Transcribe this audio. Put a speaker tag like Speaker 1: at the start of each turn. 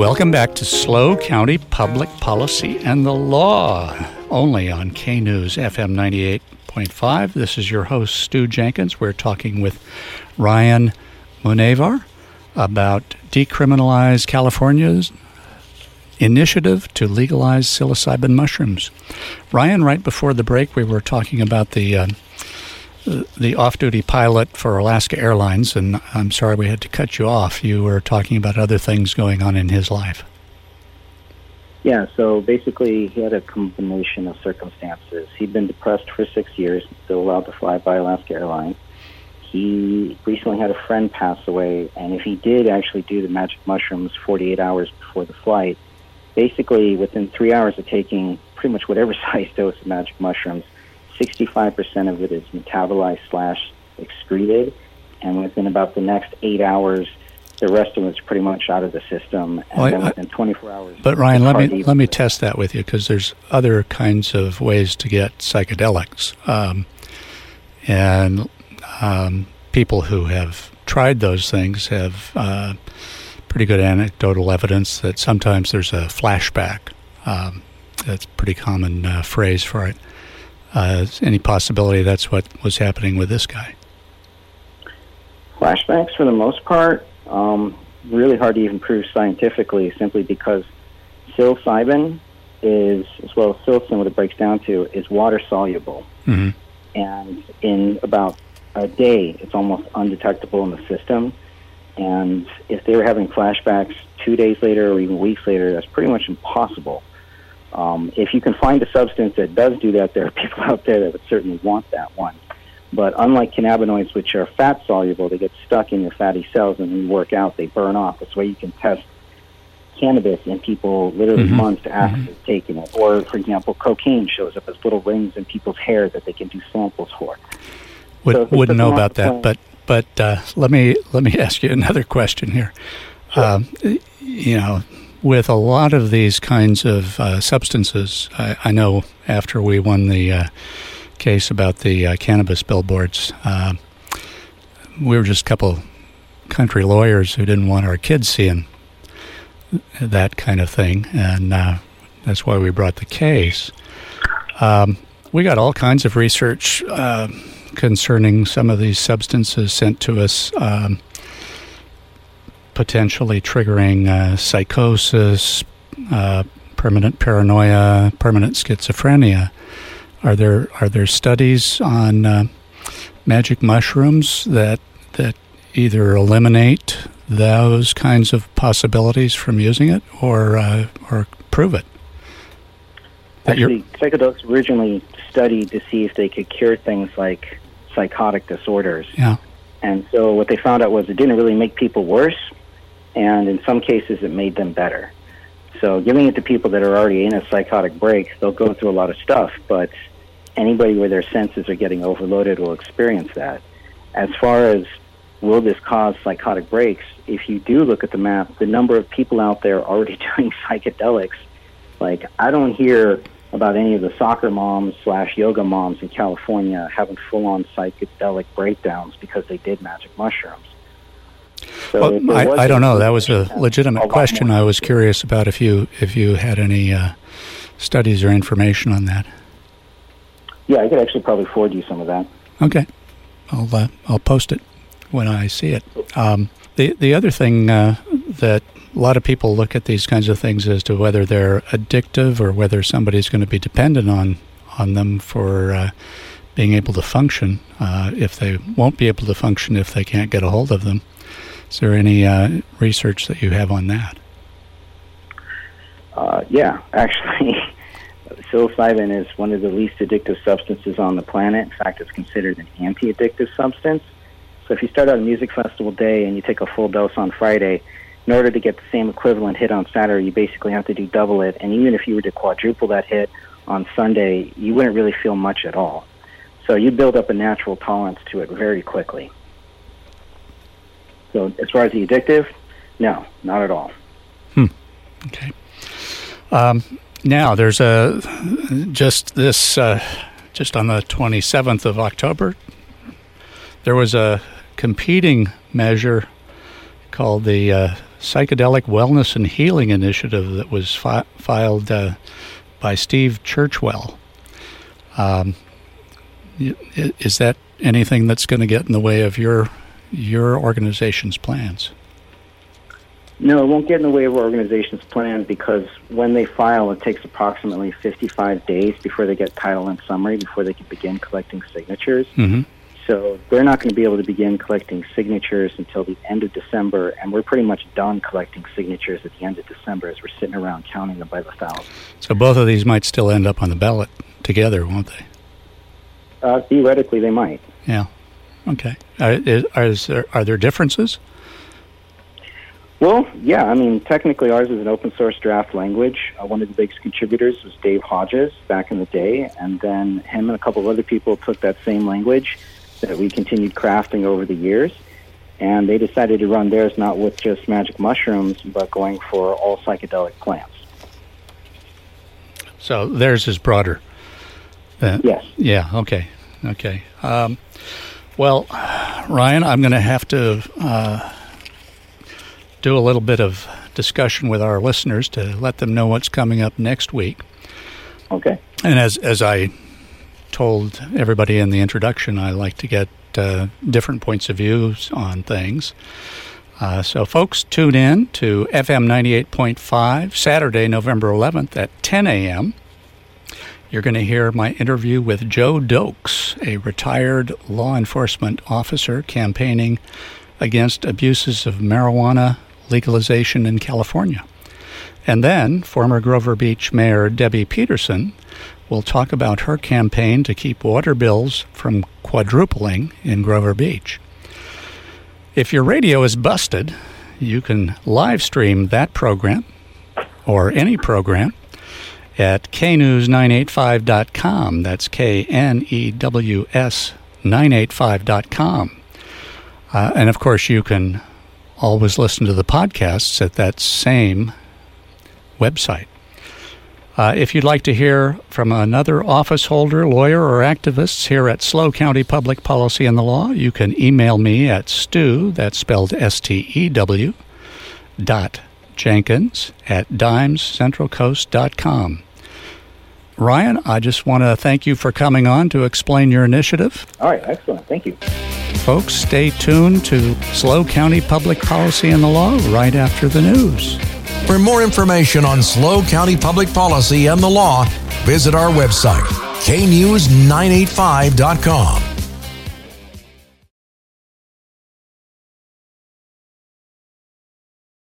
Speaker 1: Welcome back to SLO County Public Policy and the Law, only on K News FM 98.5. This is your host, Stew Jenkins. We're talking with Ryan Munevar about Decriminalize California's initiative to legalize psilocybin mushrooms. Ryan, right before the break, we were talking about the uh, the off-duty pilot for Alaska Airlines, and I'm sorry we had to cut you off. You were talking about other things going on in his life.
Speaker 2: Yeah, so basically, he had a combination of circumstances. He'd been depressed for six years, still allowed to fly by Alaska Airlines. He recently had a friend pass away, and if he did actually do the magic mushrooms 48 hours before the flight, basically within three hours of taking pretty much whatever size dose of magic mushrooms, 65% of it is metabolized slash excreted, and within about the next eight hours, the rest of it's pretty much out of the system, and well, then within 24 hours.
Speaker 1: But Ryan, let me let me test that with you because there's other kinds of ways to get psychedelics, um, and um, people who have tried those things have uh, pretty good anecdotal evidence that sometimes there's a flashback. Um, that's a pretty common uh, phrase for it. Uh, any possibility that's what was happening with this guy?
Speaker 2: Flashbacks, for the most part, um, really hard to even prove scientifically, simply because psilocybin is, as well as psilocin, what it breaks down to, is water soluble. Mm-hmm. And in about a day, it's almost undetectable in the system. And if they were having flashbacks two days later or even weeks later, that's pretty much impossible. Um, if you can find a substance that does do that, there are people out there that would certainly want that one. But unlike cannabinoids, which are fat soluble, they get stuck in your fatty cells and when you work out, they burn off. That's why you can test cannabis in people literally mm-hmm. months after mm-hmm. taking it. Or, for example, cocaine shows up as little rings in people's hair that they can do samples for.
Speaker 1: Would, so wouldn't know about that, but but uh, let me let me ask you another question here. Sure. Um, you know, with a lot of these kinds of uh, substances, I, I, know after we won the uh, case about the uh, cannabis billboards, uh, we were just a couple country lawyers who didn't want our kids seeing that kind of thing, and uh, that's why we brought the case. Um, we got all kinds of research uh, concerning some of these substances sent to us. Um, potentially triggering uh, psychosis, uh, permanent paranoia, permanent schizophrenia. Are there are there studies on uh, magic mushrooms that that either eliminate those kinds of possibilities from using it or uh, or prove it?
Speaker 2: Actually, psychedelics originally studied to see if they could cure things like psychotic disorders.
Speaker 1: Yeah.
Speaker 2: And so what they found out was it didn't really make people worse, and in some cases it made them better. So giving it to people that are already in a psychotic break, they'll go through a lot of stuff, but anybody where their senses are getting overloaded will experience that. As far as will this cause psychotic breaks, if you do look at the map, the number of people out there already doing psychedelics, like I don't hear about any of the soccer moms slash yoga moms in California having full on psychedelic breakdowns because they did magic mushrooms.
Speaker 1: So well, I, I don't know. That was a legitimate a question. I was curious about if you if you had any uh, studies or information on that.
Speaker 2: Yeah, I could actually probably forward you some of that.
Speaker 1: Okay, I'll uh, I'll post it when I see it. Um, the the other thing uh, that a lot of people look at these kinds of things as to whether they're addictive or whether somebody's going to be dependent on on them for uh, being able to function. Uh, if they won't be able to function if they can't get a hold of them. Is there any uh, research that you have on that?
Speaker 2: Uh, yeah, actually, psilocybin is one of the least addictive substances on the planet. In fact, it's considered an anti-addictive substance. So if you start out a music festival day and you take a full dose on Friday, in order to get the same equivalent hit on Saturday, you basically have to do double it. And even if you were to quadruple that hit on Sunday, you wouldn't really feel much at all. So you build up a natural tolerance to it very quickly. So as far as the addictive, no, not at all.
Speaker 1: Hmm. Okay. Um, now there's a just this uh, just on the 27th of October. There was a competing measure called the uh, psychedelic wellness and healing initiative that was fi- filed uh, by Steve Churchwell. Um, is that anything that's going to get in the way of your your organization's plans?
Speaker 2: No, it won't get in the way of our organization's plan because when they file, it takes approximately 55 days before they get title and summary, before they can begin collecting signatures.
Speaker 1: Mm-hmm.
Speaker 2: So they're not going to be able to begin collecting signatures until the end of December, and we're pretty much done collecting signatures at the end of December as we're sitting around counting them by the thousands.
Speaker 1: So both of these might still end up on the ballot together, won't they?
Speaker 2: Uh, theoretically, they might.
Speaker 1: Yeah. Okay. Are, is, there, are there differences?
Speaker 2: Well, yeah. I mean, technically, ours is an open source draft language. Uh, one of the biggest contributors was Dave Hodges back in the day, and then him and a couple of other people took that same language that we continued crafting over the years, and they decided to run theirs not with just magic mushrooms, but going for all psychedelic plants.
Speaker 1: So theirs is broader.
Speaker 2: Uh, yes.
Speaker 1: Yeah. Okay. Okay. Um, well, Ryan, I'm going to have to. Uh, do a little bit of discussion with our listeners to let them know what's coming up next week.
Speaker 2: Okay.
Speaker 1: And as as I told everybody in the introduction, I like to get uh, different points of views on things. Uh, so, folks, tune in to FM 98.5 Saturday, November 11th at 10 a.m. You're going to hear my interview with Joe Doakes, a retired law enforcement officer campaigning against abuses of marijuana legalization in California. And then former Grover Beach Mayor Debbie Peterson will talk about her campaign to keep water bills from quadrupling in Grover Beach. If your radio is busted, you can live stream that program or any program at knews985.com. That's K N E W S 985.com. Uh, and of course, you can always listen to the podcasts at that same website. Uh, if you'd like to hear from another office holder, lawyer, or activists here at SLO County Public Policy and the Law, you can email me at stew, that's spelled S T E W, dot Jenkins at dimescentralcoast.com. Ryan, I just want to thank you for coming on to explain your initiative.
Speaker 2: All right, excellent. Thank you.
Speaker 1: Folks, stay tuned to SLO County Public Policy and the Law right after the news.
Speaker 3: For more information on SLO County Public Policy and the Law, visit our website, knews985.com.